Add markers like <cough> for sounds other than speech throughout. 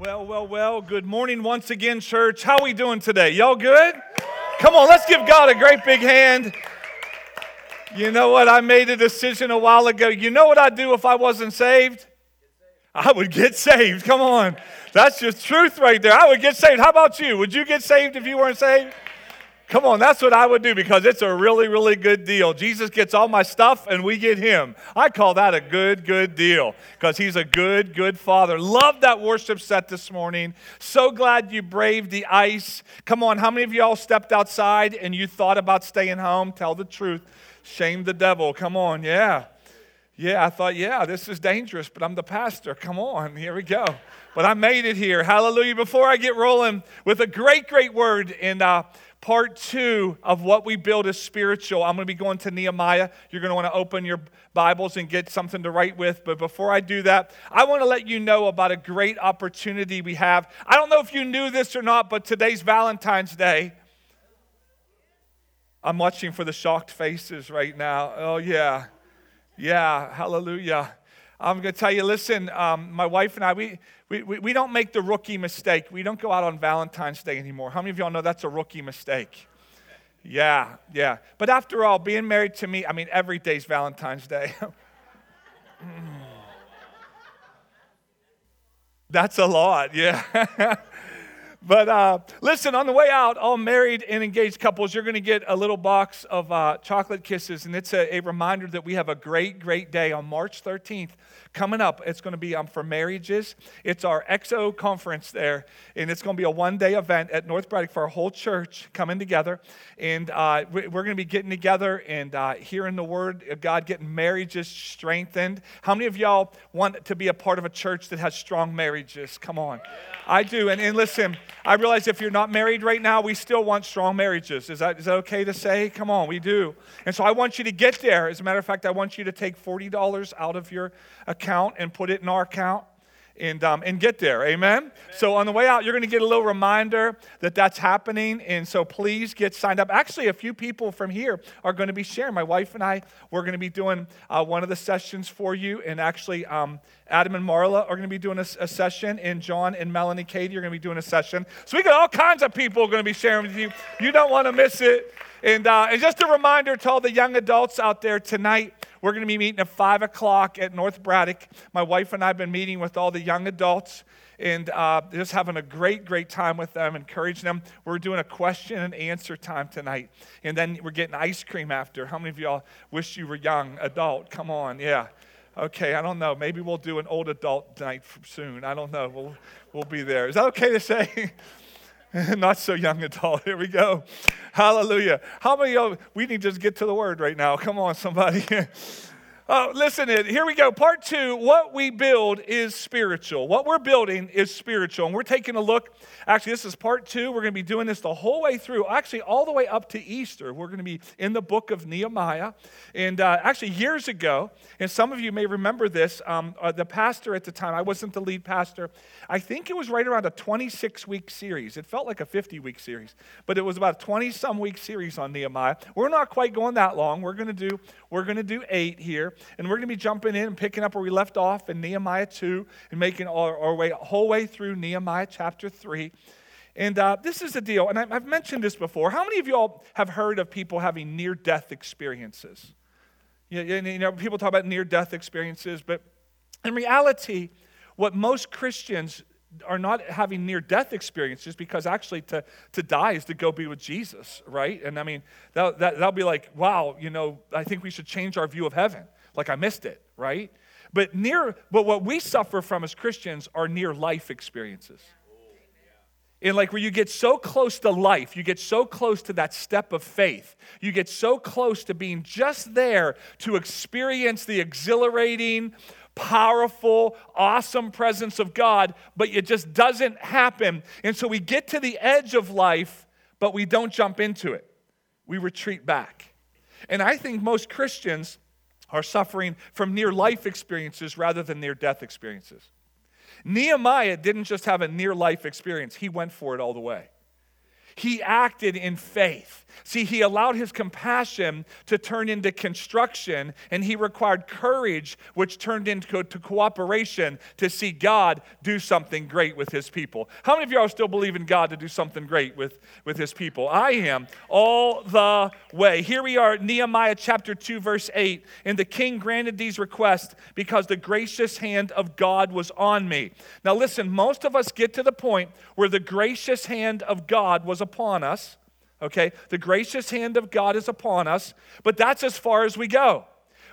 Well, well, well. Good morning once again, church. How we doing today? Y'all good? Come on, let's give God a great big hand. You know what? I made a decision a while ago. You know what I'd do if I wasn't saved? I would get saved. Come on. That's just truth right there. I would get saved. How about you? Would you get saved if you weren't saved? Come on, that's what I would do because it's a really, really good deal. Jesus gets all my stuff and we get him. I call that a good, good deal because he's a good, good father. Love that worship set this morning. So glad you braved the ice. Come on, how many of y'all stepped outside and you thought about staying home? Tell the truth. Shame the devil. Come on, yeah. Yeah, I thought, yeah, this is dangerous, but I'm the pastor. Come on, here we go. But I made it here. Hallelujah. Before I get rolling with a great, great word in uh, part two of what we build is spiritual. I'm going to be going to Nehemiah. You're going to want to open your Bibles and get something to write with. But before I do that, I want to let you know about a great opportunity we have. I don't know if you knew this or not, but today's Valentine's Day. I'm watching for the shocked faces right now. Oh, yeah. Yeah. Hallelujah. I'm going to tell you listen, um, my wife and I, we, we, we, don't make the rookie mistake. We don't go out on Valentine's Day anymore. How many of y'all know that's a rookie mistake? Yeah, yeah. But after all, being married to me, I mean, every day's Valentine's Day. <laughs> That's a lot, yeah. <laughs> but uh, listen, on the way out, all married and engaged couples, you're going to get a little box of uh, chocolate kisses, and it's a, a, reminder that we have a great, great day on March 13th coming up. It's going to be um, for marriages. It's our XO conference there, and it's going to be a one day event at North Braddock for our whole church coming together. And uh, we're going to be getting together and uh, hearing the word of God, getting marriages strengthened. How many of y'all want to be a part of a church that has strong marriages? Come on. I do. And, and listen, I realize if you're not married right now, we still want strong marriages. Is that, is that okay to say? Come on, we do. And so I want you to get there. As a matter of fact, I want you to take $40 out of your account and put it in our account and, um, and get there. Amen? Amen? So on the way out, you're going to get a little reminder that that's happening. And so please get signed up. Actually, a few people from here are going to be sharing. My wife and I, we're going to be doing uh, one of the sessions for you. And actually, um, Adam and Marla are going to be doing a, a, session. And John and Melanie Katie are going to be doing a session. So we got all kinds of people going to be sharing with you. You don't want to miss it. And, uh, and just a reminder to all the young adults out there tonight, we're going to be meeting at 5 o'clock at North Braddock. My wife and I have been meeting with all the young adults and uh, just having a great, great time with them, encouraging them. We're doing a question and answer time tonight. And then we're getting ice cream after. How many of y'all wish you were young, adult? Come on, yeah. Okay, I don't know. Maybe we'll do an old adult night soon. I don't know. We'll, we'll be there. Is that okay to say? <laughs> Not so young adult. Here we go. Hallelujah. How many of we need to just get to the word right now? Come on, somebody. <laughs> Oh, listen, here we go. Part two what we build is spiritual. What we're building is spiritual. And we're taking a look. Actually, this is part two. We're going to be doing this the whole way through, actually, all the way up to Easter. We're going to be in the book of Nehemiah. And uh, actually, years ago, and some of you may remember this, um, uh, the pastor at the time, I wasn't the lead pastor, I think it was right around a 26 week series. It felt like a 50 week series, but it was about a 20 some week series on Nehemiah. We're not quite going that long. We're going to do, we're going to do eight here. And we're going to be jumping in and picking up where we left off in Nehemiah 2 and making our, our way, whole way through Nehemiah chapter 3. And uh, this is the deal, and I've mentioned this before. How many of y'all have heard of people having near death experiences? You, you know, people talk about near death experiences, but in reality, what most Christians are not having near death experiences because actually to, to die is to go be with Jesus, right? And I mean, that, that, that'll be like, wow, you know, I think we should change our view of heaven like I missed it, right? But near but what we suffer from as Christians are near life experiences. And like where you get so close to life, you get so close to that step of faith, you get so close to being just there to experience the exhilarating, powerful, awesome presence of God, but it just doesn't happen. And so we get to the edge of life, but we don't jump into it. We retreat back. And I think most Christians are suffering from near life experiences rather than near death experiences. Nehemiah didn't just have a near life experience, he went for it all the way. He acted in faith. See, he allowed his compassion to turn into construction, and he required courage, which turned into to cooperation to see God do something great with his people. How many of y'all still believe in God to do something great with, with his people? I am all the way. Here we are, Nehemiah chapter 2, verse 8. And the king granted these requests because the gracious hand of God was on me. Now, listen, most of us get to the point where the gracious hand of God was upon us okay? The gracious hand of God is upon us, but that's as far as we go.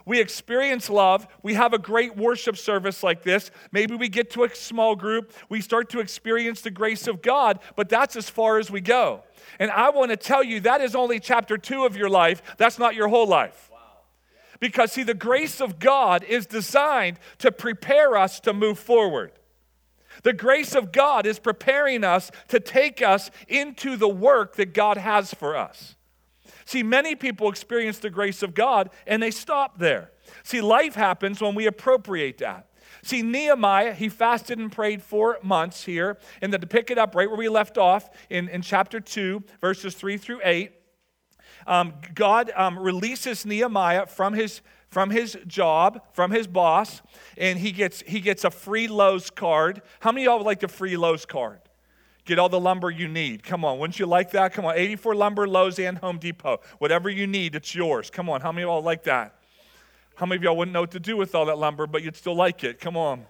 We experience love. We have a great worship service like this. Maybe we get to a small group. We start to experience the grace of God, but that's as far as we go. And I want to tell you that is only chapter two of your life. That's not your whole life. Because, see, the grace of God is designed to prepare us to move forward. The grace of God is preparing us to take us into the work that God has for us. See, many people experience the grace of God and they stop there. See, life happens when we appropriate that. See, Nehemiah, he fasted and prayed for months here. And then to pick it up right where we left off in, in chapter 2, verses 3 through 8, um, God um, releases Nehemiah from his from his job, from his boss, and he gets, he gets a free Lowe's card. How many of y'all would like a free Lowe's card? Get all the lumber you need. Come on, wouldn't you like that? Come on, 84 Lumber, Lowe's, and Home Depot. Whatever you need, it's yours. Come on, how many of y'all like that? How many of y'all wouldn't know what to do with all that lumber, but you'd still like it? Come on.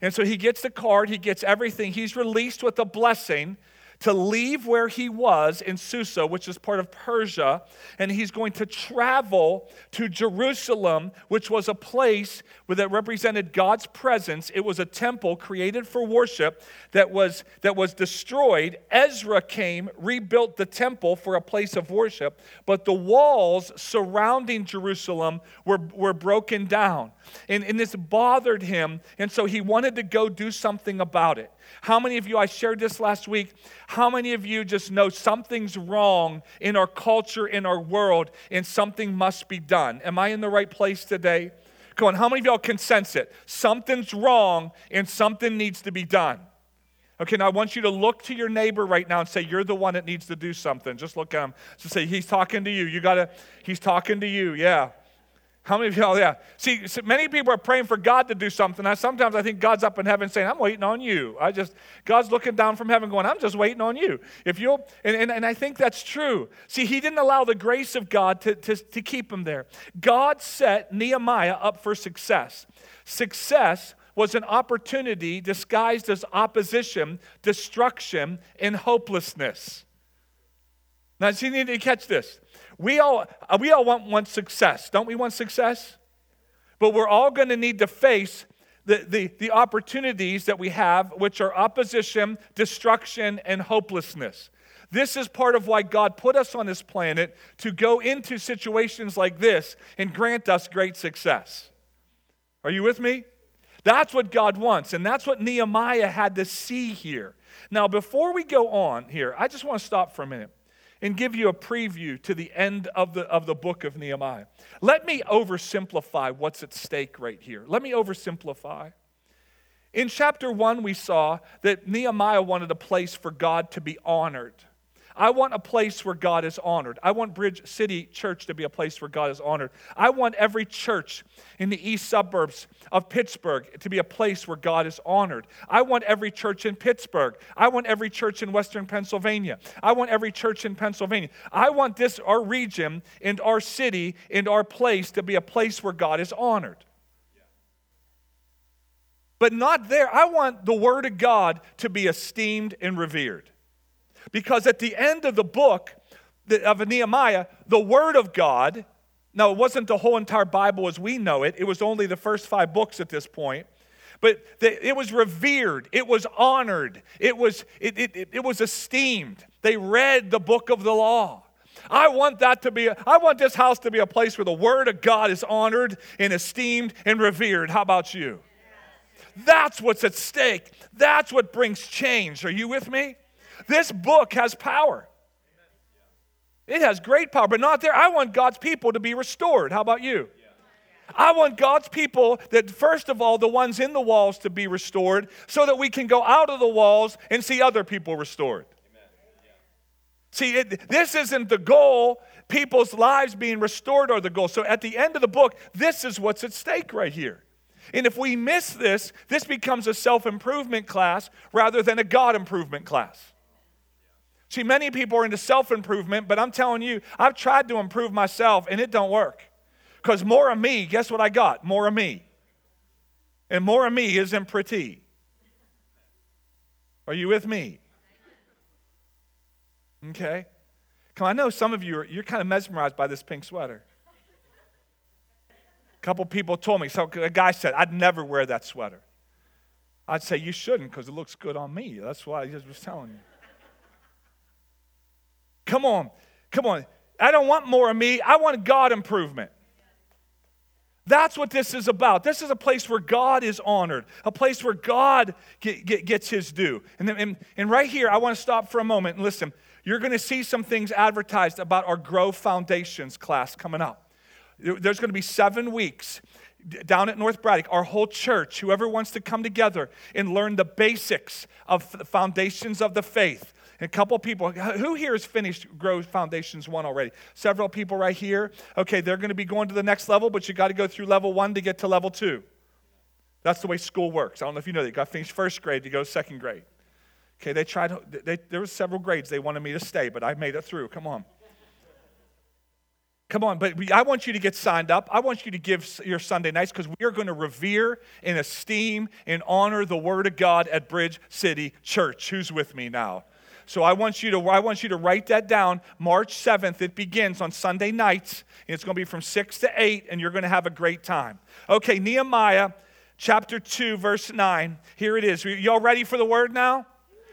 And so he gets the card, he gets everything. He's released with a blessing to leave where he was in Susa, which is part of Persia, and he's going to travel to Jerusalem, which was a place that represented God's presence. It was a temple created for worship that was, that was destroyed. Ezra came, rebuilt the temple for a place of worship, but the walls surrounding Jerusalem were, were broken down. And, and this bothered him, and so he wanted to go do something about it. How many of you, I shared this last week, how many of you just know something's wrong in our culture, in our world, and something must be done? Am I in the right place today? Come on, how many of y'all can sense it? Something's wrong and something needs to be done. Okay, now I want you to look to your neighbor right now and say, You're the one that needs to do something. Just look at him. Just say, He's talking to you. You gotta, He's talking to you. Yeah. How many of y'all, yeah. See, many people are praying for God to do something. I, sometimes I think God's up in heaven saying, I'm waiting on you. I just, God's looking down from heaven going, I'm just waiting on you. If you'll, and, and, and I think that's true. See, he didn't allow the grace of God to, to, to keep him there. God set Nehemiah up for success. Success was an opportunity disguised as opposition, destruction, and hopelessness. Now, see, you need to catch this. We all, uh, we all want, want success. Don't we want success? But we're all going to need to face the, the, the opportunities that we have, which are opposition, destruction, and hopelessness. This is part of why God put us on this planet to go into situations like this and grant us great success. Are you with me? That's what God wants, and that's what Nehemiah had to see here. Now, before we go on here, I just want to stop for a minute and give you a preview to the end of the, of the book of Nehemiah. Let me oversimplify what's at stake right here. Let me oversimplify. In chapter one, we saw that Nehemiah wanted a place for God to be honored. I want a place where God is honored. I want Bridge City Church to be a place where God is honored. I want every church in the east suburbs of Pittsburgh to be a place where God is honored. I want every church in Pittsburgh. I want every church in western Pennsylvania. I want every church in Pennsylvania. I want this, our region and our city and our place to be a place where God is honored. But not there. I want the Word of God to be esteemed and revered. Because at the end of the book of Nehemiah, the Word of God, now it wasn't the whole entire Bible as we know it, it was only the first five books at this point. But it was revered, it was honored, it was, it, it, it was esteemed. They read the book of the law. I want that to be, I want this house to be a place where the Word of God is honored and esteemed and revered. How about you? That's what's at stake. That's what brings change. Are you with me? This book has power. It has great power, but not there. I want God's people to be restored. How about you? I want God's people that, first of all, the ones in the walls to be restored so that we can go out of the walls and see other people restored. See, it, this isn't the goal. People's lives being restored are the goal. So at the end of the book, this is what's at stake right here. And if we miss this, this becomes a self improvement class rather than a God improvement class. See, many people are into self improvement, but I'm telling you, I've tried to improve myself and it don't work. Because more of me, guess what I got? More of me. And more of me isn't pretty. Are you with me? Okay. Come on, I know some of you are you're kind of mesmerized by this pink sweater. A couple people told me, so a guy said, I'd never wear that sweater. I'd say, You shouldn't because it looks good on me. That's why I was telling you. Come on, come on. I don't want more of me, I want God improvement. That's what this is about. This is a place where God is honored, a place where God get, get, gets his due. And, then, and, and right here, I want to stop for a moment and listen. You're going to see some things advertised about our Grow Foundations class coming up. There's going to be seven weeks down at North Braddock, our whole church, whoever wants to come together and learn the basics of the foundations of the faith. A couple people, who here has finished Grow Foundations 1 already? Several people right here. Okay, they're going to be going to the next level, but you got to go through level 1 to get to level 2. That's the way school works. I don't know if you know that. You got to finish first grade to go to second grade. Okay, they tried, they, there were several grades they wanted me to stay, but I made it through. Come on. Come on, but I want you to get signed up. I want you to give your Sunday nights because we are going to revere and esteem and honor the Word of God at Bridge City Church. Who's with me now? So I want you to I want you to write that down. March 7th, it begins on Sunday nights, and it's going to be from 6 to 8, and you're going to have a great time. Okay, Nehemiah chapter 2, verse 9. Here it is. Y'all ready for the word now?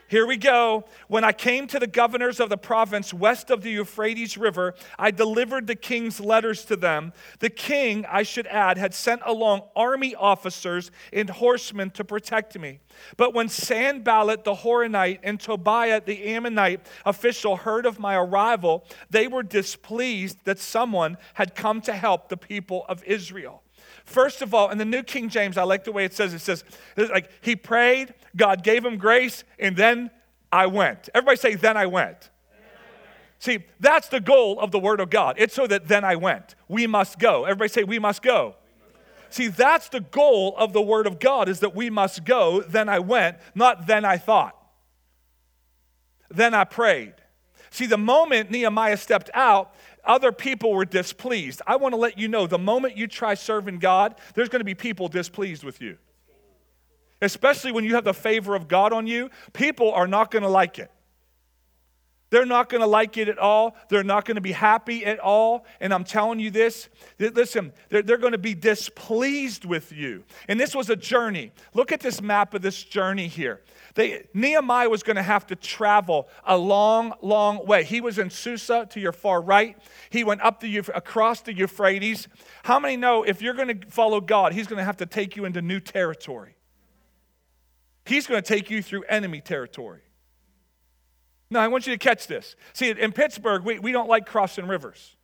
Here we go. When I came to the governors of the province west of the Euphrates River, I delivered the king's letters to them. The king, I should add, had sent along army officers and horsemen to protect me. But when Sanballat the Horonite and Tobiah the Ammonite official heard of my arrival, they were displeased that someone had come to help the people of Israel. First of all, in the New King James, I like the way it says it says, like, he prayed, God gave him grace, and then I went. Everybody say, then I went. See, that's the goal of the Word of God. It's so that then I went. We must go. Everybody say, we must go. See, that's the goal of the Word of God is that we must go. Then I went, not then I thought. Then I prayed. See, the moment Nehemiah stepped out, other people were displeased. I want to let you know the moment you try serving God, there's going to be people displeased with you. Especially when you have the favor of God on you, people are not going to like it. They're not going to like it at all. They're not going to be happy at all. And I'm telling you this listen, they're, they're, going to be displeased with you. And this was a journey. Look at this map of this journey here. They, Nehemiah was going to have to travel a long, long way. He was in Susa to your far right. He went up the across the Euphrates. How many know if you're going to follow God, He's going to have to take you into new territory? He's going to take you through enemy territory. Now, I want you to catch this. See, in Pittsburgh, we, we don't like crossing rivers.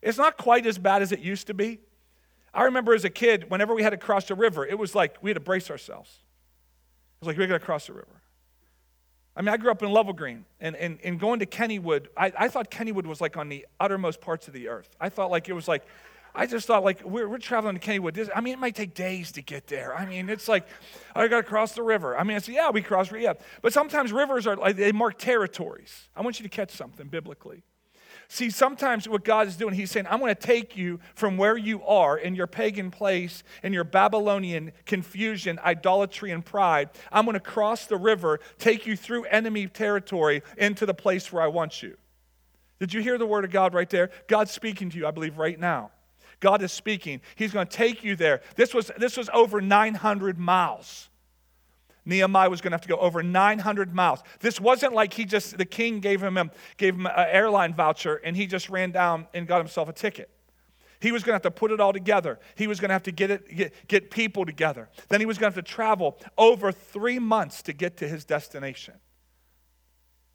It's not quite as bad as it used to be. I remember as a kid, whenever we had to cross a river, it was like we had to brace ourselves. It was like, we got to cross the river. I mean, I grew up in Level Green, and, and, and going to Kennywood, I, I thought Kennywood was like on the uttermost parts of the earth. I thought like it was like, I just thought like we're, we're traveling to Kennywood. I mean, it might take days to get there. I mean, it's like I got to cross the river. I mean, it's yeah, we cross, yeah. But sometimes rivers are like they mark territories. I want you to catch something biblically. See, sometimes what God is doing, He's saying, I'm going to take you from where you are in your pagan place, in your Babylonian confusion, idolatry, and pride. I'm going to cross the river, take you through enemy territory into the place where I want you. Did you hear the word of God right there? God's speaking to you, I believe, right now. God is speaking. He's going to take you there. This was, this was over 900 miles. Nehemiah was going to have to go over 900 miles. This wasn't like he just, the king gave him, a, gave him an airline voucher and he just ran down and got himself a ticket. He was going to have to put it all together. He was going to have to get, it, get, get people together. Then he was going to have to travel over three months to get to his destination.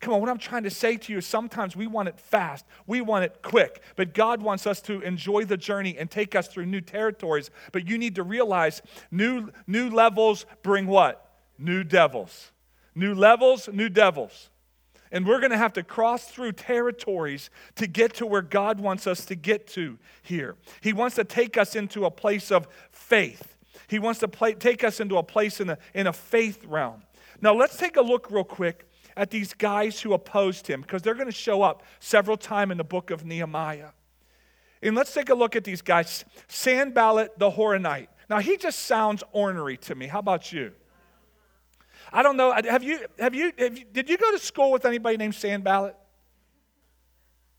Come on, what I'm trying to say to you is sometimes we want it fast, we want it quick, but God wants us to enjoy the journey and take us through new territories. But you need to realize new, new levels bring what? New devils. New levels, new devils. And we're going to have to cross through territories to get to where God wants us to get to here. He wants to take us into a place of faith. He wants to play, take us into a place in a, in a faith realm. Now, let's take a look real quick at these guys who opposed him because they're going to show up several times in the book of Nehemiah. And let's take a look at these guys. Sanballat the Horonite. Now, he just sounds ornery to me. How about you? I don't know. Have you, have you, have you, did you go to school with anybody named Sanballat?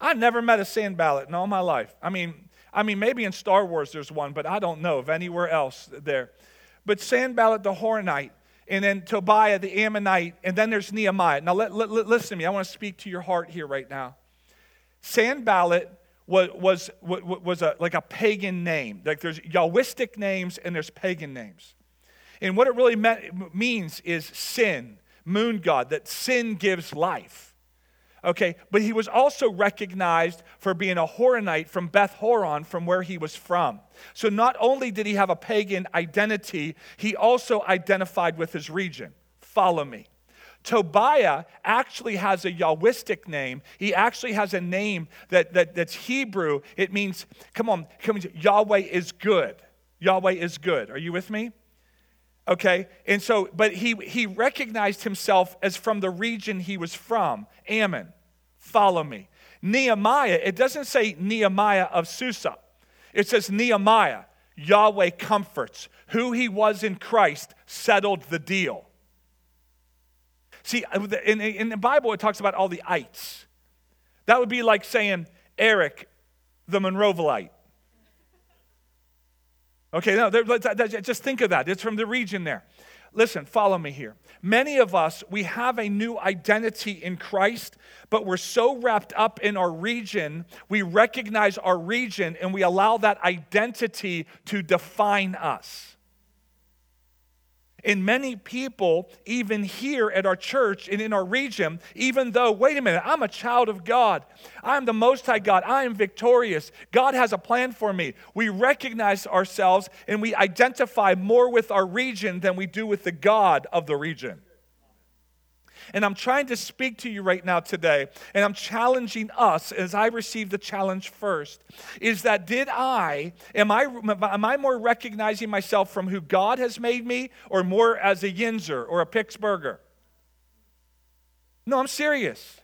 I never met a Sanballat in all my life. I mean, I mean, maybe in Star Wars there's one, but I don't know of anywhere else there. But Sanballat the Horonite, and then Tobiah the Ammonite, and then there's Nehemiah. Now, let, let, listen to me. I want to speak to your heart here right now. Sanballat was, was, was a, like a pagan name. Like there's Yahwistic names and there's pagan names. And what it really meant, means is sin, moon god, that sin gives life. Okay, but he was also recognized for being a Horonite from Beth Horon, from where he was from. So not only did he have a pagan identity, he also identified with his region. Follow me. Tobiah actually has a Yahwistic name. He actually has a name that, that, that's Hebrew. It means, come on, come on, Yahweh is good. Yahweh is good. Are you with me? Okay, and so, but he, he recognized himself as from the region he was from, Ammon. Follow me. Nehemiah, it doesn't say Nehemiah of Susa, it says Nehemiah. Yahweh comforts. Who he was in Christ settled the deal. See, in, in the Bible, it talks about all the ites. That would be like saying Eric, the Monroevilite. Okay, no, just think of that. It's from the region there. Listen, follow me here. Many of us, we have a new identity in Christ, but we're so wrapped up in our region, we recognize our region and we allow that identity to define us. And many people, even here at our church and in our region, even though, wait a minute, I'm a child of God, I'm the Most High God, I am victorious, God has a plan for me. We recognize ourselves and we identify more with our region than we do with the God of the region. And I'm trying to speak to you right now today, and I'm challenging us as I receive the challenge first is that did I, am I, am I more recognizing myself from who God has made me or more as a Yinzer or a Pittsburgher? No, I'm serious.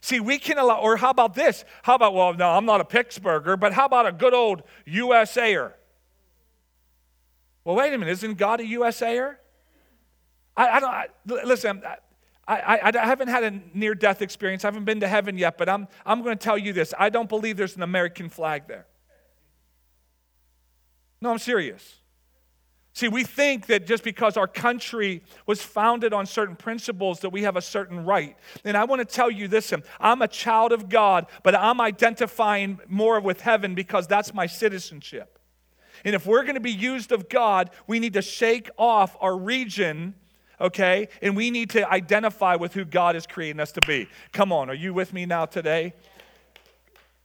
See, we can allow, or how about this? How about, well, no, I'm not a Pittsburgher, but how about a good old USAer? Well, wait a minute, isn't God a USAer? I, I don't, I, listen, I, I, I, haven't had a near death experience. I haven't been to heaven yet, but I'm, I'm going to tell you this. I don't believe there's an American flag there. No, I'm serious. See, we think that just because our country was founded on certain principles that we have a certain right. And I want to tell you this I'm a child of God, but I'm identifying more with heaven because that's my citizenship. And if we're going to be used of God, we need to shake off our region okay? And we need to identify with who God is creating us to be. Come on, are you with me now today?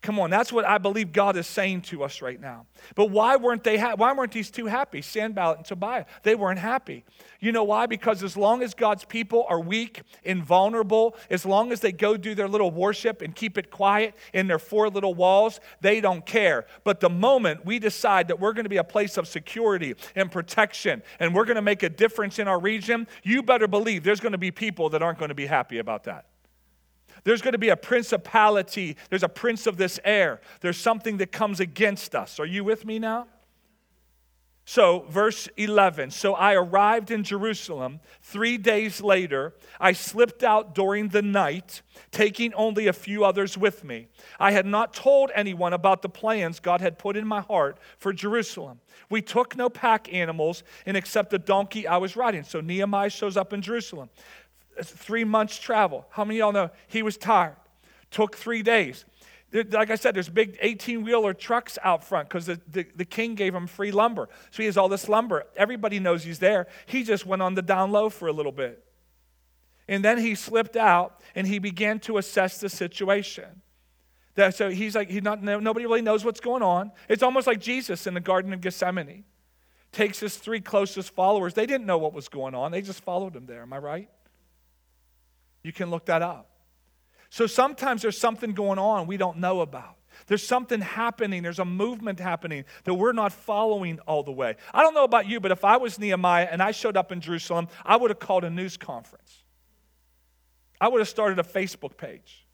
Come on, that's what I believe God is saying to us right now. But why weren't they ha- why weren't these two happy? Sanballat and Tobiah. They weren't happy. You know why? Because as long as God's people are weak and vulnerable, as long as they go do their little worship and keep it quiet in their four little walls, they don't care. But the moment we decide that we're going to be a place of security and protection and we're going to make a difference in our region, you better believe there's going to be people that aren't going to be happy about that. There's going to be a principality. There's a prince of this air. There's something that comes against us. Are you with me now? So, verse 11. So I arrived in Jerusalem. Three days later, I slipped out during the night, taking only a few others with me. I had not told anyone about the plans God had put in my heart for Jerusalem. We took no pack animals, and except the donkey I was riding. So Nehemiah shows up in Jerusalem three months travel. How many of y'all know he was tired? Took three days. Like I said, there's big 18 wheeler trucks out front because the, the, the, king gave him free lumber. So he has all this lumber. Everybody knows he's there. He just went on the down low for a little bit. And then he slipped out and he began to assess the situation. That, so he's like, he not, nobody really knows what's going on. It's almost like Jesus in the Garden of Gethsemane. Takes his three closest followers. They didn't know what was going on, they just followed him there. Am I right? You can look that up. So sometimes there's something going on we don't know about. There's something happening, there's a movement happening that we're not following all the way. I don't know about you, but if I was Nehemiah and I showed up in Jerusalem, I would have called a news conference. I would have started a Facebook page.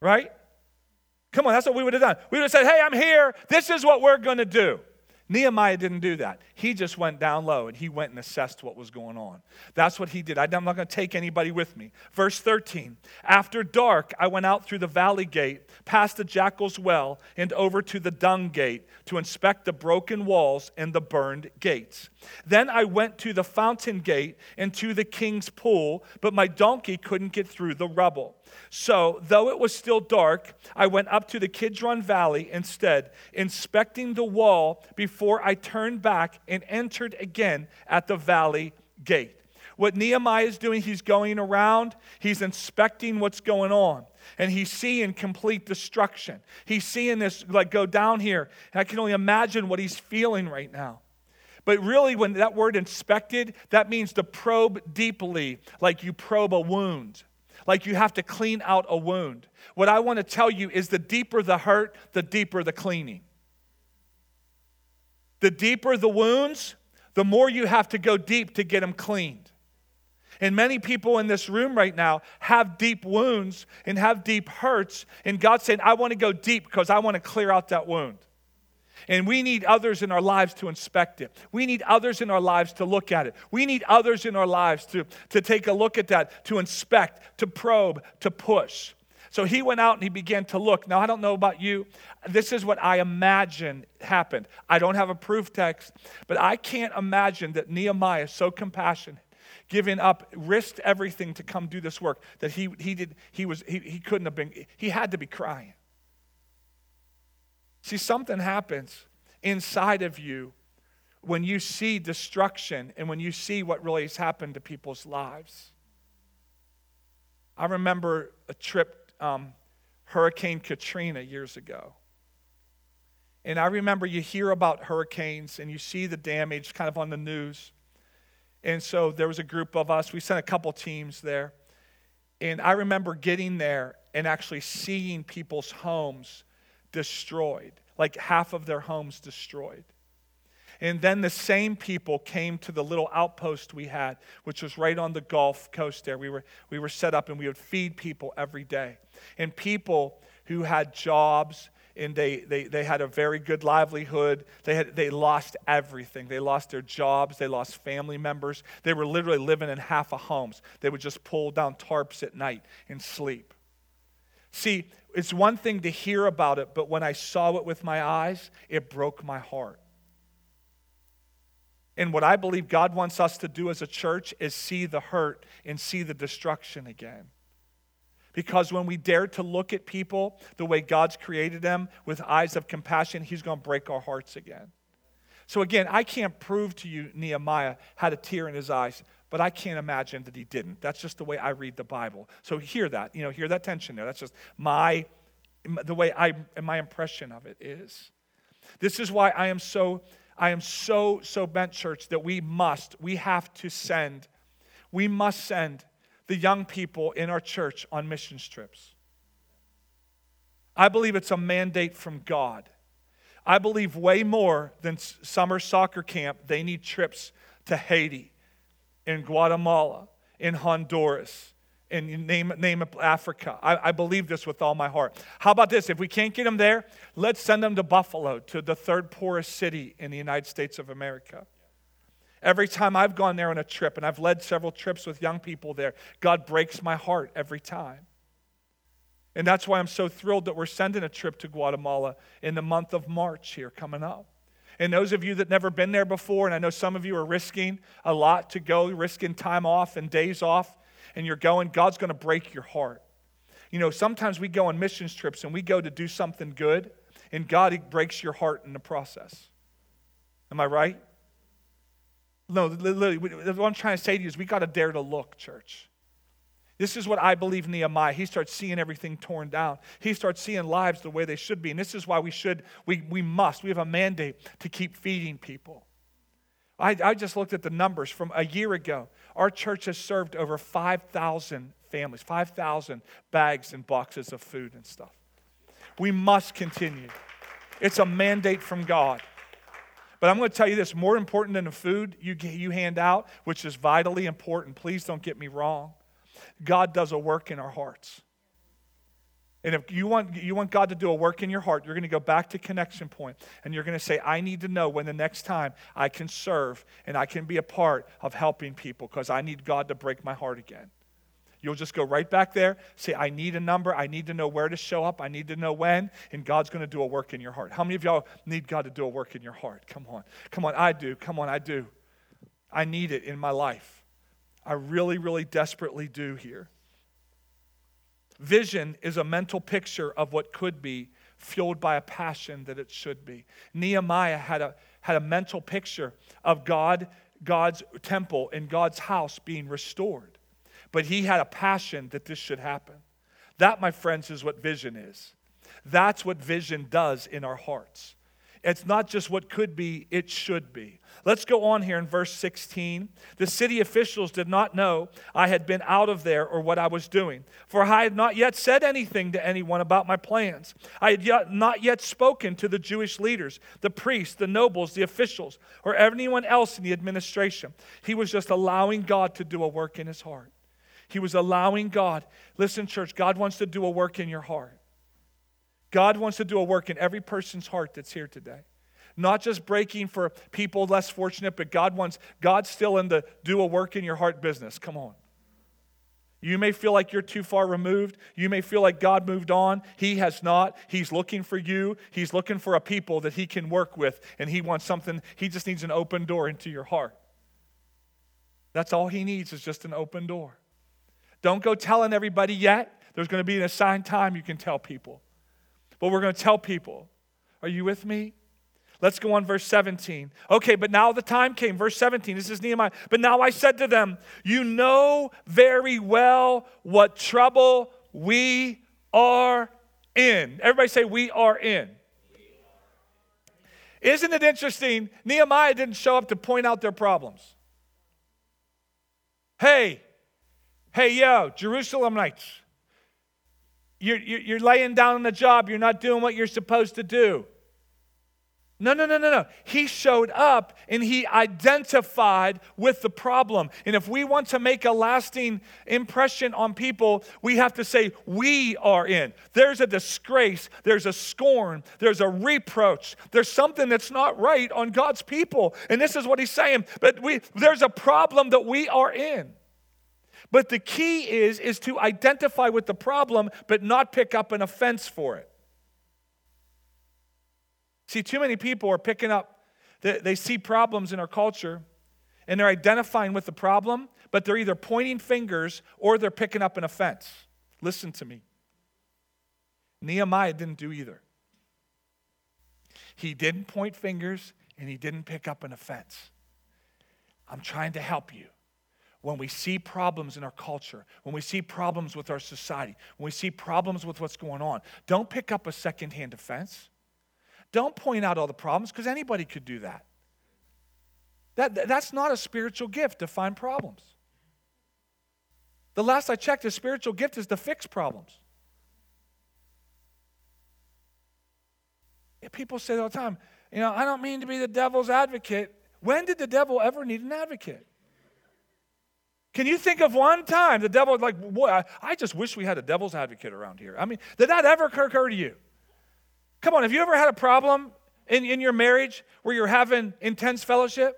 Right? Come on, that's what we would have done. We would have said, hey, I'm here. This is what we're going to do. Nehemiah didn't do that. He just went down low and he went and assessed what was going on. That's what he did. I'm not going to take anybody with me. Verse 13 After dark, I went out through the valley gate, past the jackal's well, and over to the dung gate to inspect the broken walls and the burned gates. Then I went to the fountain gate and to the king's pool, but my donkey couldn't get through the rubble. So, though it was still dark, I went up to the Kidron Valley instead, inspecting the wall before I turned back and entered again at the valley gate. What Nehemiah is doing, he's going around, he's inspecting what's going on, and he's seeing complete destruction. He's seeing this like go down here. I can only imagine what he's feeling right now. But really, when that word inspected, that means to probe deeply, like you probe a wound like you have to clean out a wound. What I want to tell you is the deeper the hurt, the deeper the cleaning. The deeper the wounds, the more you have to go deep to get them cleaned. And many people in this room right now have deep wounds and have deep hurts. And God's saying, I want to go deep because I want to clear out that wound. And we need others in our lives to inspect it. We need others in our lives to look at it. We need others in our lives to, to take a look at that, to inspect, to probe, to push. So he went out and he began to look. Now, I don't know about you. This is what I imagine happened. I don't have a proof text, but I can't imagine that Nehemiah, so compassionate, giving up, risked everything to come do this work, that he, he, did, he, was, he, he couldn't have been, he had to be crying. See, something happens inside of you when you see destruction and when you see what really has happened to people's lives. I remember a trip, um, Hurricane Katrina, years ago. And I remember you hear about hurricanes and you see the damage kind of on the news. And so there was a group of us, we sent a couple teams there. And I remember getting there and actually seeing people's homes destroyed, like half of their homes destroyed. And then the same people came to the little outpost we had, which was right on the Gulf Coast there. We were, we were set up and we would feed people every day. And people who had jobs and they, they, they had a very good livelihood, they, had, they lost everything. They lost their jobs, they lost family members. They were literally living in half of homes. They would just pull down tarps at night and sleep. See, it's one thing to hear about it, but when I saw it with my eyes, it broke my heart. And what I believe God wants us to do as a church is see the hurt and see the destruction again. Because when we dare to look at people the way God's created them with eyes of compassion, He's going to break our hearts again. So, again, I can't prove to you Nehemiah had a tear in his eyes, but I can't imagine that he didn't. That's just the way I read the Bible. So, hear that. You know, hear that tension there. That's just my, the way I, and my impression of it is. This is why I am so, I am so, so bent, church, that we must, we have to send, we must send the young people in our church on mission trips. I believe it's a mandate from God. I believe way more than summer soccer camp, they need trips to Haiti, in Guatemala, in Honduras, in name, name Africa. I, I believe this with all my heart. How about this? If we can't get them there, let's send them to Buffalo, to the third poorest city in the United States of America. Every time I've gone there on a trip, and I've led several trips with young people there, God breaks my heart every time. And that's why I'm so thrilled that we're sending a trip to Guatemala in the month of March here coming up. And those of you that never been there before, and I know some of you are risking a lot to go, risking time off and days off, and you're going, God's going to break your heart. You know, sometimes we go on missions trips and we go to do something good, and God breaks your heart in the process. Am I right? No, literally, what I'm trying to say to you is we got to dare to look, church. This is what I believe Nehemiah. He starts seeing everything torn down. He starts seeing lives the way they should be. And this is why we should, we, we must, we have a mandate to keep feeding people. I, I just looked at the numbers from a year ago. Our church has served over 5,000 families, 5,000 bags and boxes of food and stuff. We must continue. It's a mandate from God. But I'm going to tell you this more important than the food you, you hand out, which is vitally important, please don't get me wrong. God does a work in our hearts. And if you want, you want God to do a work in your heart, you're going to go back to connection point and you're going to say, I need to know when the next time I can serve and I can be a part of helping people because I need God to break my heart again. You'll just go right back there, say, I need a number. I need to know where to show up. I need to know when. And God's going to do a work in your heart. How many of y'all need God to do a work in your heart? Come on. Come on. I do. Come on. I do. I need it in my life. I really, really desperately do here. Vision is a mental picture of what could be, fueled by a passion that it should be. Nehemiah had a, had a mental picture of God, God's temple and God's house being restored. But he had a passion that this should happen. That, my friends, is what vision is. That's what vision does in our hearts. It's not just what could be, it should be. Let's go on here in verse 16. The city officials did not know I had been out of there or what I was doing, for I had not yet said anything to anyone about my plans. I had yet, not yet spoken to the Jewish leaders, the priests, the nobles, the officials, or anyone else in the administration. He was just allowing God to do a work in his heart. He was allowing God. Listen, church, God wants to do a work in your heart. God wants to do a work in every person's heart that's here today not just breaking for people less fortunate, but God wants, God's still in the do a work in your heart business. Come on. You may feel like you're too far removed. You may feel like God moved on. He has not. He's looking for you. He's looking for a people that He can work with, and He wants something. He just needs an open door into your heart. That's all He needs is just an open door. Don't go telling everybody yet. There's going to be an assigned time you can tell people. But we're going to tell people. Are you with me? Let's go on, verse 17. Okay, but now the time came. Verse 17, this is Nehemiah. But now I said to them, You know very well what trouble we are in. Everybody say, We are in. Isn't it interesting? Nehemiah didn't show up to point out their problems. Hey, hey, yo, Jerusalemites, you're, you're laying down on the job, you're not doing what you're supposed to do. No, no, no, no, no. He showed up and he identified with the problem. And if we want to make a lasting impression on people, we have to say, We are in. There's a disgrace, there's a scorn, there's a reproach, there's something that's not right on God's people. And this is what he's saying. But we, there's a problem that we are in. But the key is, is to identify with the problem, but not pick up an offense for it. See, too many people are picking up, they, they see problems in our culture and they're identifying with the problem, but they're either pointing fingers or they're picking up an offense. Listen to me. Nehemiah didn't do either. He didn't point fingers and he didn't pick up an offense. I'm trying to help you. When we see problems in our culture, when we see problems with our society, when we see problems with what's going on, don't pick up a secondhand offense. Don't point out all the problems because anybody could do that. that. That's not a spiritual gift to find problems. The last I checked, a spiritual gift is to fix problems. People say all the time, you know, I don't mean to be the devil's advocate. When did the devil ever need an advocate? Can you think of one time the devil, like, boy, I just wish we had a devil's advocate around here? I mean, did that ever occur to you? Come on, have you ever had a problem in, in your marriage where you're having intense fellowship?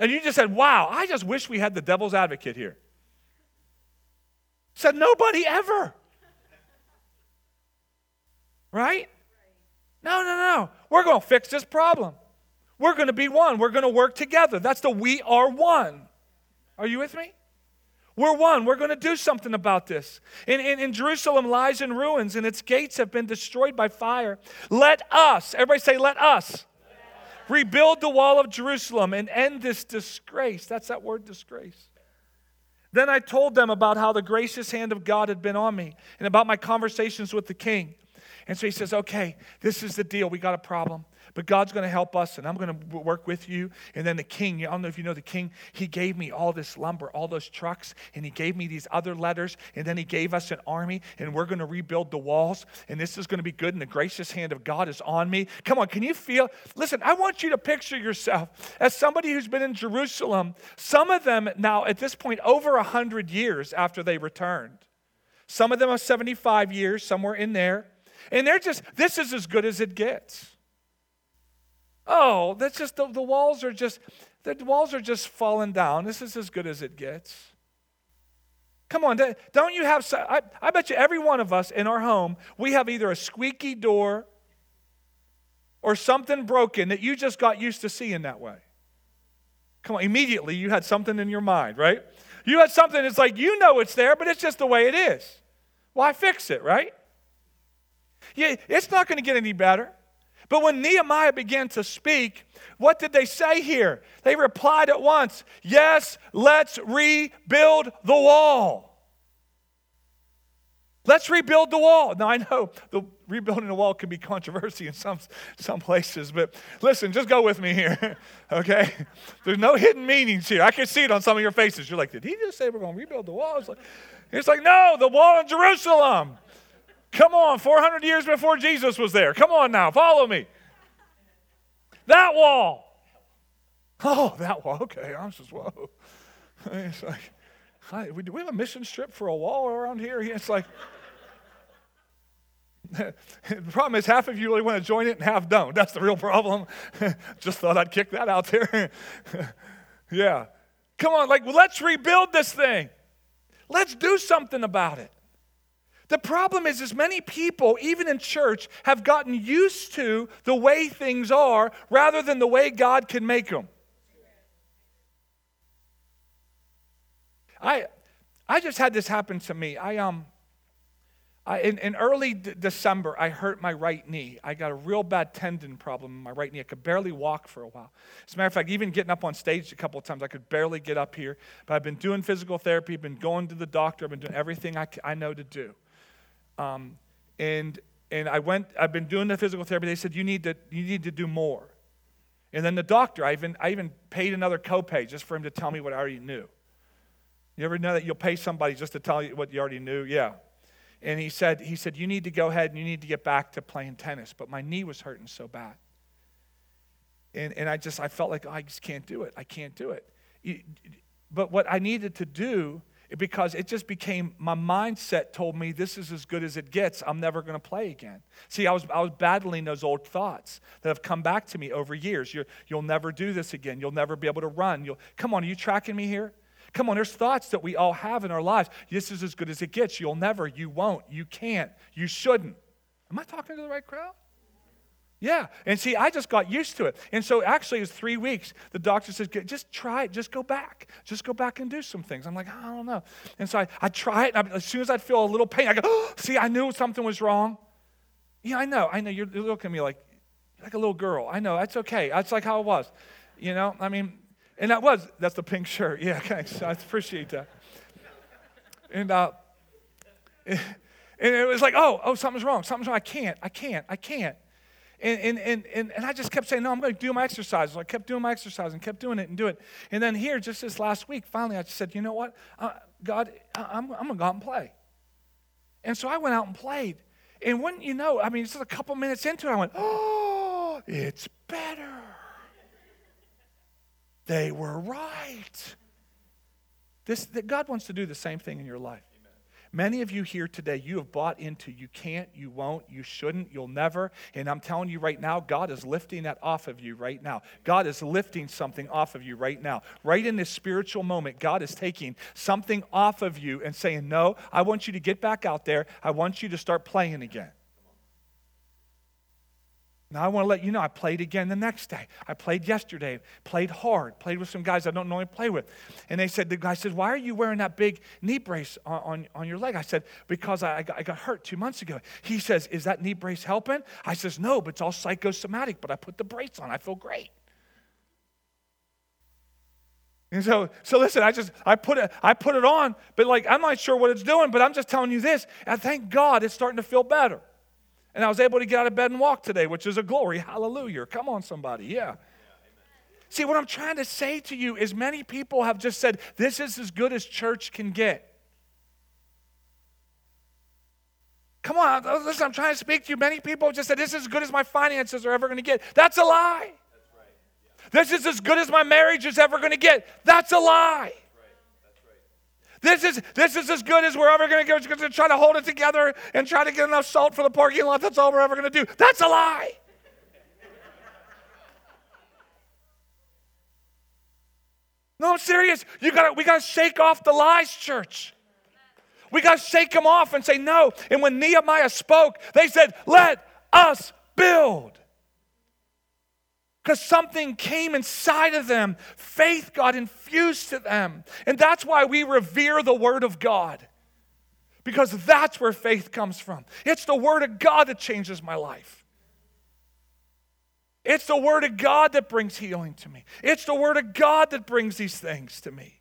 And you just said, wow, I just wish we had the devil's advocate here. Said nobody ever. Right? No, no, no. We're going to fix this problem. We're going to be one. We're going to work together. That's the we are one. Are you with me? We're one. We're going to do something about this. And, in Jerusalem lies in ruins, and its gates have been destroyed by fire. Let us, everybody say, let us, rebuild the wall of Jerusalem and end this disgrace. That's that word, disgrace. Then I told them about how the gracious hand of God had been on me and about my conversations with the king. And so he says, okay, this is the deal. We got a problem. But God's going to help us, and I'm going to work with you. And then the king, I don't know if you know the king, he gave me all this lumber, all those trucks, and he gave me these other letters, and then he gave us an army, and we're going to rebuild the walls, and this is going to be good, and the gracious hand of God is on me. Come on, can you feel? Listen, I want you to picture yourself as somebody who's been in Jerusalem, some of them now at this point over 100 years after they returned. Some of them are 75 years, somewhere in there. And they're just, this is as good as it gets. Oh, that's just the, the walls are just the walls are just falling down. This is as good as it gets. Come on, don't you have? I, I bet you every one of us in our home, we have either a squeaky door or something broken that you just got used to seeing that way. Come on, immediately you had something in your mind, right? You had something that's like, you know it's there, but it's just the way it is. Why fix it, right? Yeah, it's not going to get any better. But when Nehemiah began to speak, what did they say here? They replied at once, Yes, let's rebuild the wall. Let's rebuild the wall. Now, I know the rebuilding the wall can be controversy in some, some places, but listen, just go with me here, <laughs> okay? There's no hidden meanings here. I can see it on some of your faces. You're like, did he just say we're going to rebuild the wall? It's like, it's like no, the wall in Jerusalem. Come on, 400 years before Jesus was there. Come on now, follow me. That wall. Oh, that wall. Okay, I'm just, whoa. It's like, hi, do we have a mission strip for a wall around here? It's like, <laughs> the problem is half of you really want to join it and half don't. That's the real problem. <laughs> just thought I'd kick that out there. <laughs> yeah. Come on, like, let's rebuild this thing. Let's do something about it. The problem is, as many people, even in church, have gotten used to the way things are rather than the way God can make them. I, I just had this happen to me. I um, I, in, in, early d- December, I hurt my right knee. I got a real bad tendon problem in my right knee. I could barely walk for a while. As a matter of fact, even getting up on stage a couple of times, I could barely get up here. But I've been doing physical therapy, been going to the doctor, I've been doing everything I, I know to do. Um, and and I went, I've been doing the physical therapy. They said, you need to, you need to do more. And then the doctor, I even, I even paid another copay just for him to tell me what I already knew. You ever know that you'll pay somebody just to tell you what you already knew? Yeah. And he said, he said, you need to go ahead and you need to get back to playing tennis. But my knee was hurting so bad. And, and I just, I felt like, oh, I just can't do it. I can't do it. But what I needed to do because it just became my mindset told me this is as good as it gets. I'm never going to play again. See, I was, I was battling those old thoughts that have come back to me over years. you will never do this again. You'll never be able to run. You'll, come on, are you tracking me here? Come on, there's thoughts that we all have in our lives. This is as good as it gets. You'll never, you won't, you can't, you shouldn't. Am I talking to the right crowd? Yeah. And see, I just got used to it. And so actually, it was three weeks. The doctor says, just try it. Just go back. Just go back and do some things. I'm like, I don't know. And so I, I try it. And I, as soon as I feel a little pain, I go, oh, <gasps> see, I knew something was wrong. Yeah, I know. I know. You're, you're looking at me like, like a little girl. I know. That's okay. That's like how it was. You know, I mean, and that was, that's the pink shirt. Yeah, thanks. I appreciate that. And, uh, <laughs> and it was like, oh, oh, something's wrong. Something's wrong. I can't. I can't. I can't. And, and, and, and, I just kept saying, no, I'm going to do my exercise. I kept doing my exercise and kept doing it and do it. And then here, just this last week, finally, I just said, you know what? Uh, God, I, am I'm going to go out and play. And so I went out and played. And wouldn't you know, I mean, it's just a couple minutes into it, I went, oh, it's better. They were right. This, that God wants to do the same thing in your life. Many of you here today, you have bought into you can't, you won't, you shouldn't, you'll never. And I'm telling you right now, God is lifting that off of you right now. God is lifting something off of you right now. Right in this spiritual moment, God is taking something off of you and saying, No, I want you to get back out there. I want you to start playing again. Now, I want to let you know, I played again the next day. I played yesterday, played hard, played with some guys I don't normally play with. And they said, the guy says, Why are you wearing that big knee brace on, on, on your leg? I said, Because I, I, got, hurt two months ago. He says, Is that knee brace helping? I says, No, but it's all psychosomatic, but I put the brace on. I feel great. And so, so listen, I just I put it I put it on, but like I'm not sure what it's doing, but I'm just telling you this. And thank God it's starting to feel better. And I was able to get out of bed and walk today, which is a glory. Hallelujah. Come on, somebody. Yeah. See, what I'm trying to say to you is many people have just said, this is as good as church can get. Come on, uh, listen, I'm trying to speak to you. Many people just said, this is as good as my finances are ever going to get. That's a lie. This is as good as my marriage is ever going to get. That's a lie. This is, this is as good as we're ever going to go. We're going to try to hold it together and try to get enough salt for the parking lot. That's all we're ever going to do. That's a lie. No, I'm serious. You got we got to shake off the lies, church. We got to shake them off and say no. And when Nehemiah spoke, they said, "Let us build." Because something came inside of them. Faith got infused to them. And that's why we revere the Word of God, because that's where faith comes from. It's the Word of God that changes my life. It's the Word of God that brings healing to me. It's the Word of God that brings these things to me.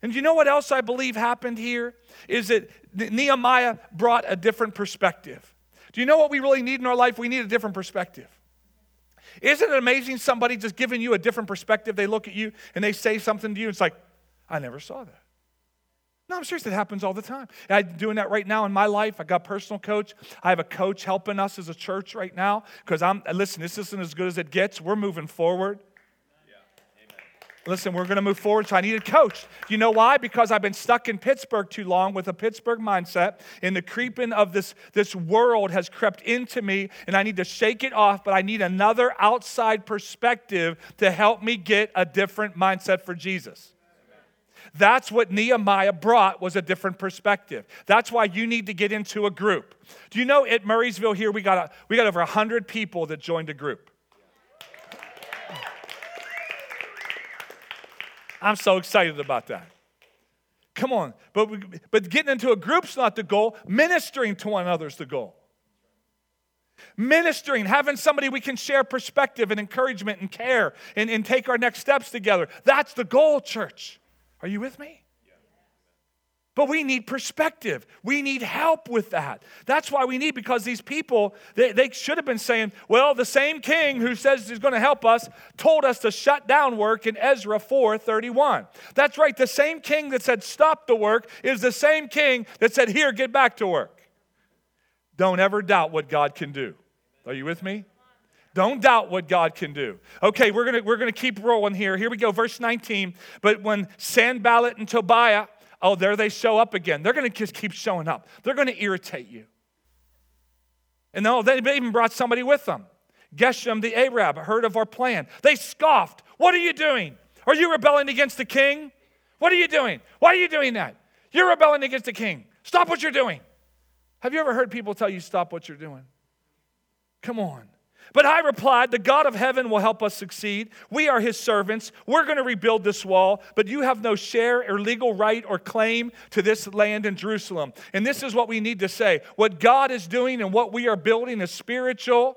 And you know what else I believe happened here? Is that Nehemiah brought a different perspective. Do you know what we really need in our life? We need a different perspective. Isn't it amazing somebody just giving you a different perspective? They look at you and they say something to you. It's like, I never saw that. No, I'm serious. It happens all the time. I'm doing that right now in my life. I got personal coach. I have a coach helping us as a church right now because I'm, listen, this isn't as good as it gets. We're moving forward. Listen, we're going to move forward, so I need a coach. You know why? Because I've been stuck in Pittsburgh too long with a Pittsburgh mindset, and the creeping of this, this world has crept into me, and I need to shake it off, but I need another outside perspective to help me get a different mindset for Jesus. That's what Nehemiah brought was a different perspective. That's why you need to get into a group. Do you know at Murrysville here we got a, we got over 100 people that joined a group. I'm so excited about that. Come on. But, we, but getting into a group's not the goal. Ministering to one another's the goal. Ministering, having somebody we can share perspective and encouragement and care and, and take our next steps together. That's the goal, church. Are you with me? But we need perspective. We need help with that. That's why we need, because these people, they, they should have been saying, well, the same king who says he's going to help us told us to shut down work in Ezra 4:31. That's right. The same king that said stop the work is the same king that said, here, get back to work. Don't ever doubt what God can do. Are you with me? Don't doubt what God can do. Okay, we're gonna we're gonna keep rolling here. Here we go, verse 19. But when Sanballat and Tobiah oh, there they show up again. They're going to just keep showing up. They're going to irritate you. And no, they even brought somebody with them. Geshem the Arab heard of our plan. They scoffed. What are you doing? Are you rebelling against the king? What are you doing? Why are you doing that? You're rebelling against the king. Stop what you're doing. Have you ever heard people tell you stop what you're doing? Come on. But I replied, The God of heaven will help us succeed. We are his servants. We're going to rebuild this wall, but you have no share or legal right or claim to this land in Jerusalem. And this is what we need to say what God is doing and what we are building is spiritual.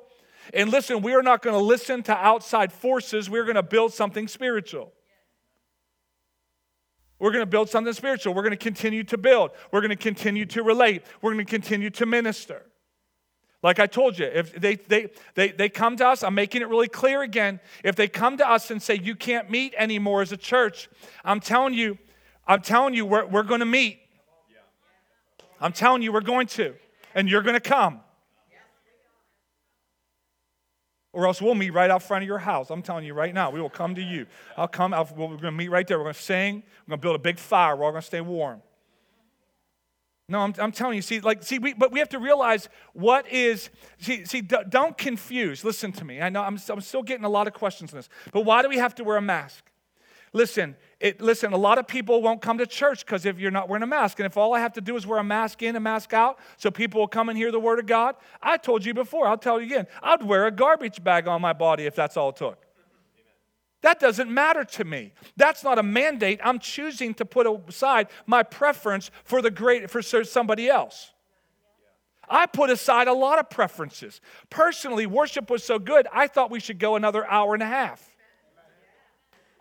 And listen, we are not going to listen to outside forces, we're going to build something spiritual. We're going to build something spiritual. We're going to continue to build. We're going to continue to relate. We're going to continue to minister. Like I told you, if they, they, they, they come to us, I'm making it really clear again. If they come to us and say, you can't meet anymore as a church, I'm telling you, I'm telling you, we're, we're going to meet. I'm telling you, we're going to. And you're going to come. Or else we'll meet right out front of your house. I'm telling you right now, we will come to you. I'll come, I'll, we're going to meet right there. We're going to sing. We're going to build a big fire. We're all going to stay warm. No, I'm, I'm telling you, see, like, see, we, but we have to realize what is, see, see, don't confuse. Listen to me. I know I'm, I'm still getting a lot of questions on this, but why do we have to wear a mask? Listen, it, listen, a lot of people won't come to church because if you're not wearing a mask, and if all I have to do is wear a mask in, a mask out, so people will come and hear the word of God, I told you before, I'll tell you again, I'd wear a garbage bag on my body if that's all it took. That doesn't matter to me. That's not a mandate. I'm choosing to put aside my preference for the great for somebody else. I put aside a lot of preferences. Personally, worship was so good, I thought we should go another hour and a half.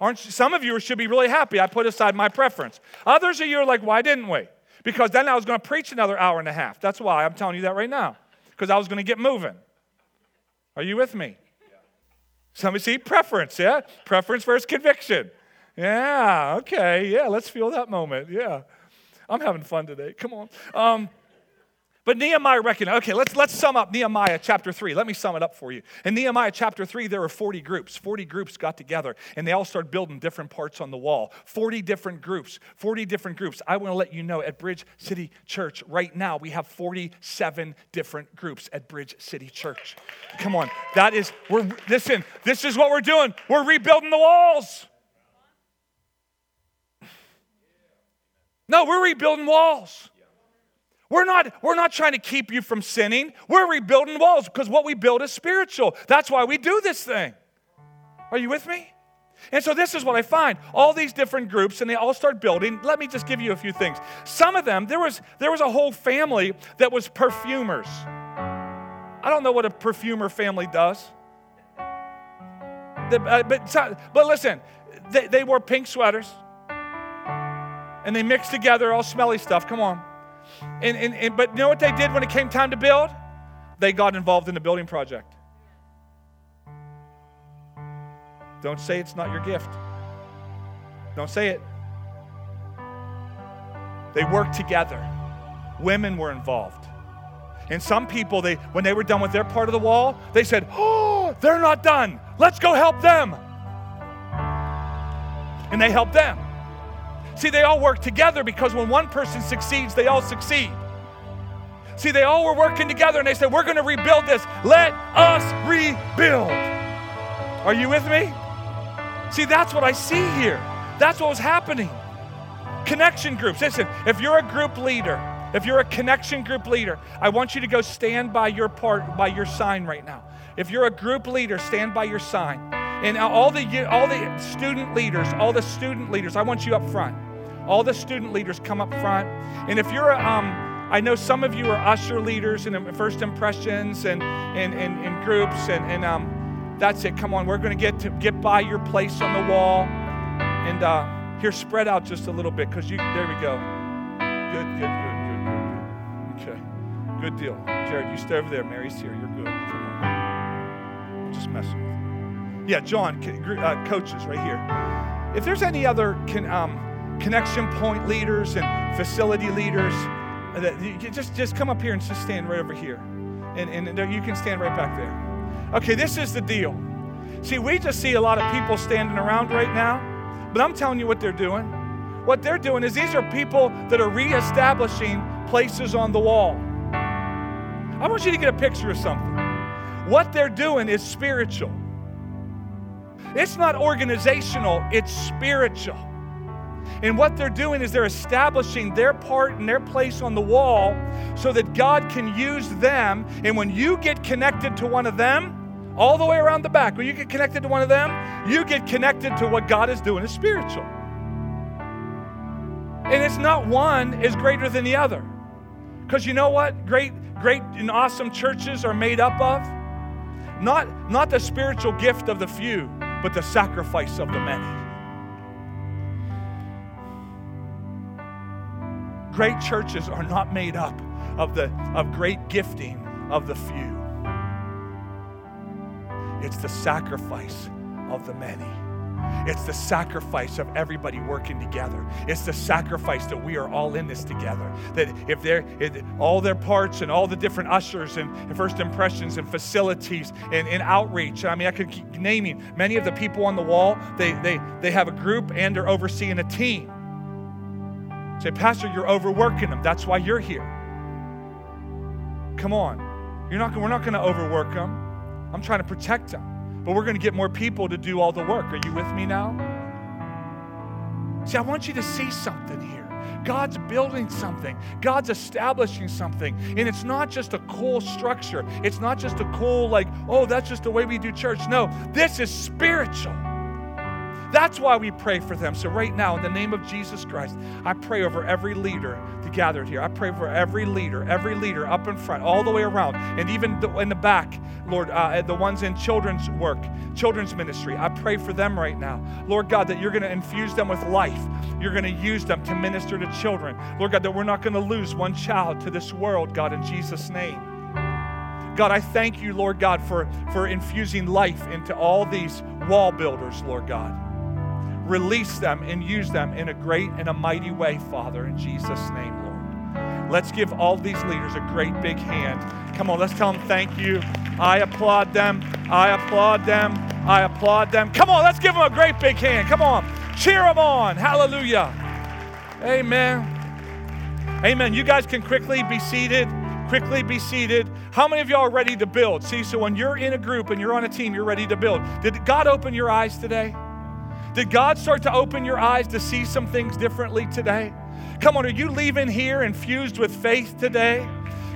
Aren't some of you should be really happy I put aside my preference. Others of you are like, why didn't we? Because then I was going to preach another hour and a half. That's why I'm telling you that right now. because I was going to get moving. Are you with me? Somebody see preference, yeah? Preference versus conviction. Yeah, okay, yeah, let's feel that moment. Yeah. I'm having fun today. Come on. Um, but Nehemiah recognized, okay, let's, let's sum up Nehemiah chapter 3. Let me sum it up for you. In Nehemiah chapter 3, there were 40 groups. 40 groups got together and they all started building different parts on the wall. 40 different groups. 40 different groups. I want to let you know at Bridge City Church right now, we have 47 different groups at Bridge City Church. Come on. That is, we're, listen, this is what we're doing. We're rebuilding the walls. No, we're rebuilding walls. We're not, we're not trying to keep you from sinning. We're rebuilding walls because what we build is spiritual. That's why we do this thing. Are you with me? And so this is what I find. All these different groups, and they all start building. Let me just give you a few things. Some of them, there was, there was a whole family that was perfumers. I don't know what a perfumer family does. The, uh, but, but listen, they, they wore pink sweaters and they mixed together all smelly stuff. Come on. And, and, and, but you know what they did when it came time to build? They got involved in the building project. Don't say it's not your gift. Don't say it. They worked together. Women were involved. And some people, they when they were done with their part of the wall, they said, Oh, they're not done. Let's go help them. And they helped them. See, they all work together because when one person succeeds, they all succeed. See, they all were working together and they said, We're going to rebuild this. Let us rebuild. Are you with me? See, that's what I see here. That's what was happening. Connection groups. Listen, if you're a group leader, if you're a connection group leader, I want you to go stand by your part, by your sign right now. If you're a group leader, stand by your sign. And all the all the student leaders, all the student leaders, I want you up front. All the student leaders come up front. And if you're, um, I know some of you are usher leaders and first impressions and, and, and, and groups, and, and um, that's it. Come on, we're going to get to get by your place on the wall. And uh, here, spread out just a little bit because you, there we go. Good, good, good, good, good, good. Okay, good deal. Jared, you stay over there. Mary's here. You're good. Come on. Just messing with you. Yeah, John, uh, coaches right here. If there's any other, can, um, connection point leaders and facility leaders. That just, just come up here and just stand right over here. And, and you can stand right back there. Okay, this is the deal. See, we just see a lot of people standing around right now, but I'm telling you what they're doing. What they're doing is these are people that are reestablishing places on the wall. I want you to get a picture of something. What they're doing is spiritual. It's not organizational, it's spiritual. And what they're doing is they're establishing their part and their place on the wall so that God can use them. And when you get connected to one of them, all the way around the back, when you get connected to one of them, you get connected to what God is doing is spiritual. And it's not one is greater than the other. Because you know what? Great, great and awesome churches are made up of? Not, not the spiritual gift of the few, but the sacrifice of the many. Great churches are not made up of, the, of great gifting of the few. It's the sacrifice of the many. It's the sacrifice of everybody working together. It's the sacrifice that we are all in this together. That if they're all their parts and all the different ushers and, and first impressions and facilities and, and, outreach. I mean, I could keep naming many of the people on the wall. They they they have a group and they're overseeing a team. Say, Pastor, you're overworking them. That's why you're here. Come on. You're not, we're not going to overwork them. I'm trying to protect them. But we're going to get more people to do all the work. Are you with me now? See, I want you to see something here. God's building something, God's establishing something. And it's not just a cool structure, it's not just a cool, like, oh, that's just the way we do church. No, this is spiritual. That's why we pray for them. So, right now, in the name of Jesus Christ, I pray over every leader to gathered here. I pray for every leader, every leader up in front, all the way around, and even in the back, Lord, uh, the ones in children's work, children's ministry. I pray for them right now. Lord God, that you're going to infuse them with life. You're going to use them to minister to children. Lord God, that we're not going to lose one child to this world, God, in Jesus' name. God, I thank you, Lord God, for, for infusing life into all these wall builders, Lord God. Release them and use them in a great and a mighty way, Father, in Jesus' name, Lord. Let's give all these leaders a great big hand. Come on, let's tell them thank you. I applaud them. I applaud them. I applaud them. Come on, let's give them a great big hand. Come on, cheer them on. Hallelujah. Amen. Amen. You guys can quickly be seated. Quickly be seated. How many of y'all are ready to build? See, so when you're in a group and you're on a team, you're ready to build. Did God open your eyes today? Did God start to open your eyes to see some things differently today? Come on, are you leaving here infused with faith today?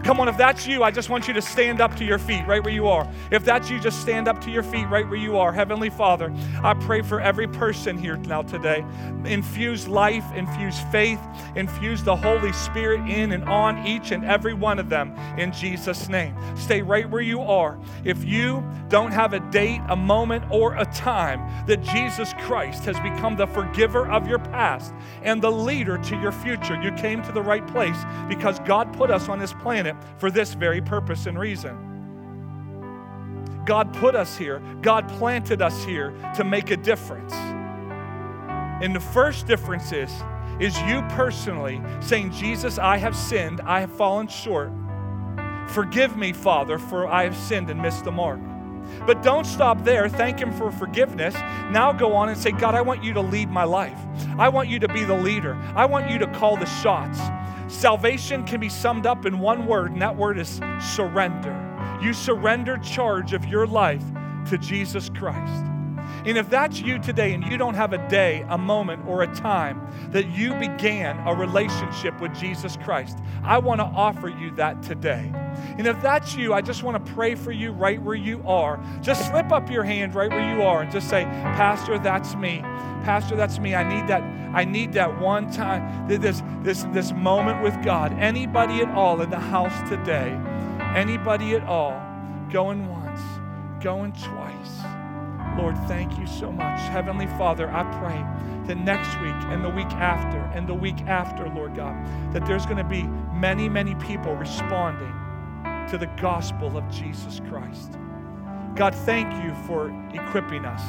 Come on, if that's you, I just want you to stand up to your feet right where you are. If that's you, just stand up to your feet right where you are. Heavenly Father, I pray for every person here now today. Infuse life, infuse faith, infuse the Holy Spirit in and on each and every one of them in Jesus' name. Stay right where you are. If you don't have a date, a moment, or a time that Jesus Christ has become the forgiver of your past and the leader to your future, you came to the right place because God put us on this planet for this very purpose and reason. God put us here, God planted us here to make a difference. And the first difference is, is you personally saying, Jesus, I have sinned, I have fallen short. Forgive me, Father, for I have sinned and missed the mark. But don't stop there. Thank Him for forgiveness. Now go on and say, God, I want you to lead my life. I want you to be the leader. I want you to call the shots. Salvation can be summed up in one word, and that word is surrender. You surrender charge of your life to Jesus Christ. And if that's you today and you don't have a day, a moment, or a time that you began a relationship with Jesus Christ, I want to offer you that today. And if that's you, I just want to pray for you right where you are. Just slip up your hand right where you are and just say, Pastor, that's me. Pastor, that's me. I need that. I need that one time, this, this, this moment with God. Anybody at all in the house today, anybody at all, going once, going twice. Lord, thank you so much. Heavenly Father, I pray that next week and the week after and the week after, Lord God, that there's going to be many, many people responding to the gospel of Jesus Christ. God, thank you for equipping us.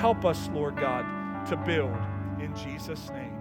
Help us, Lord God, to build in Jesus' name.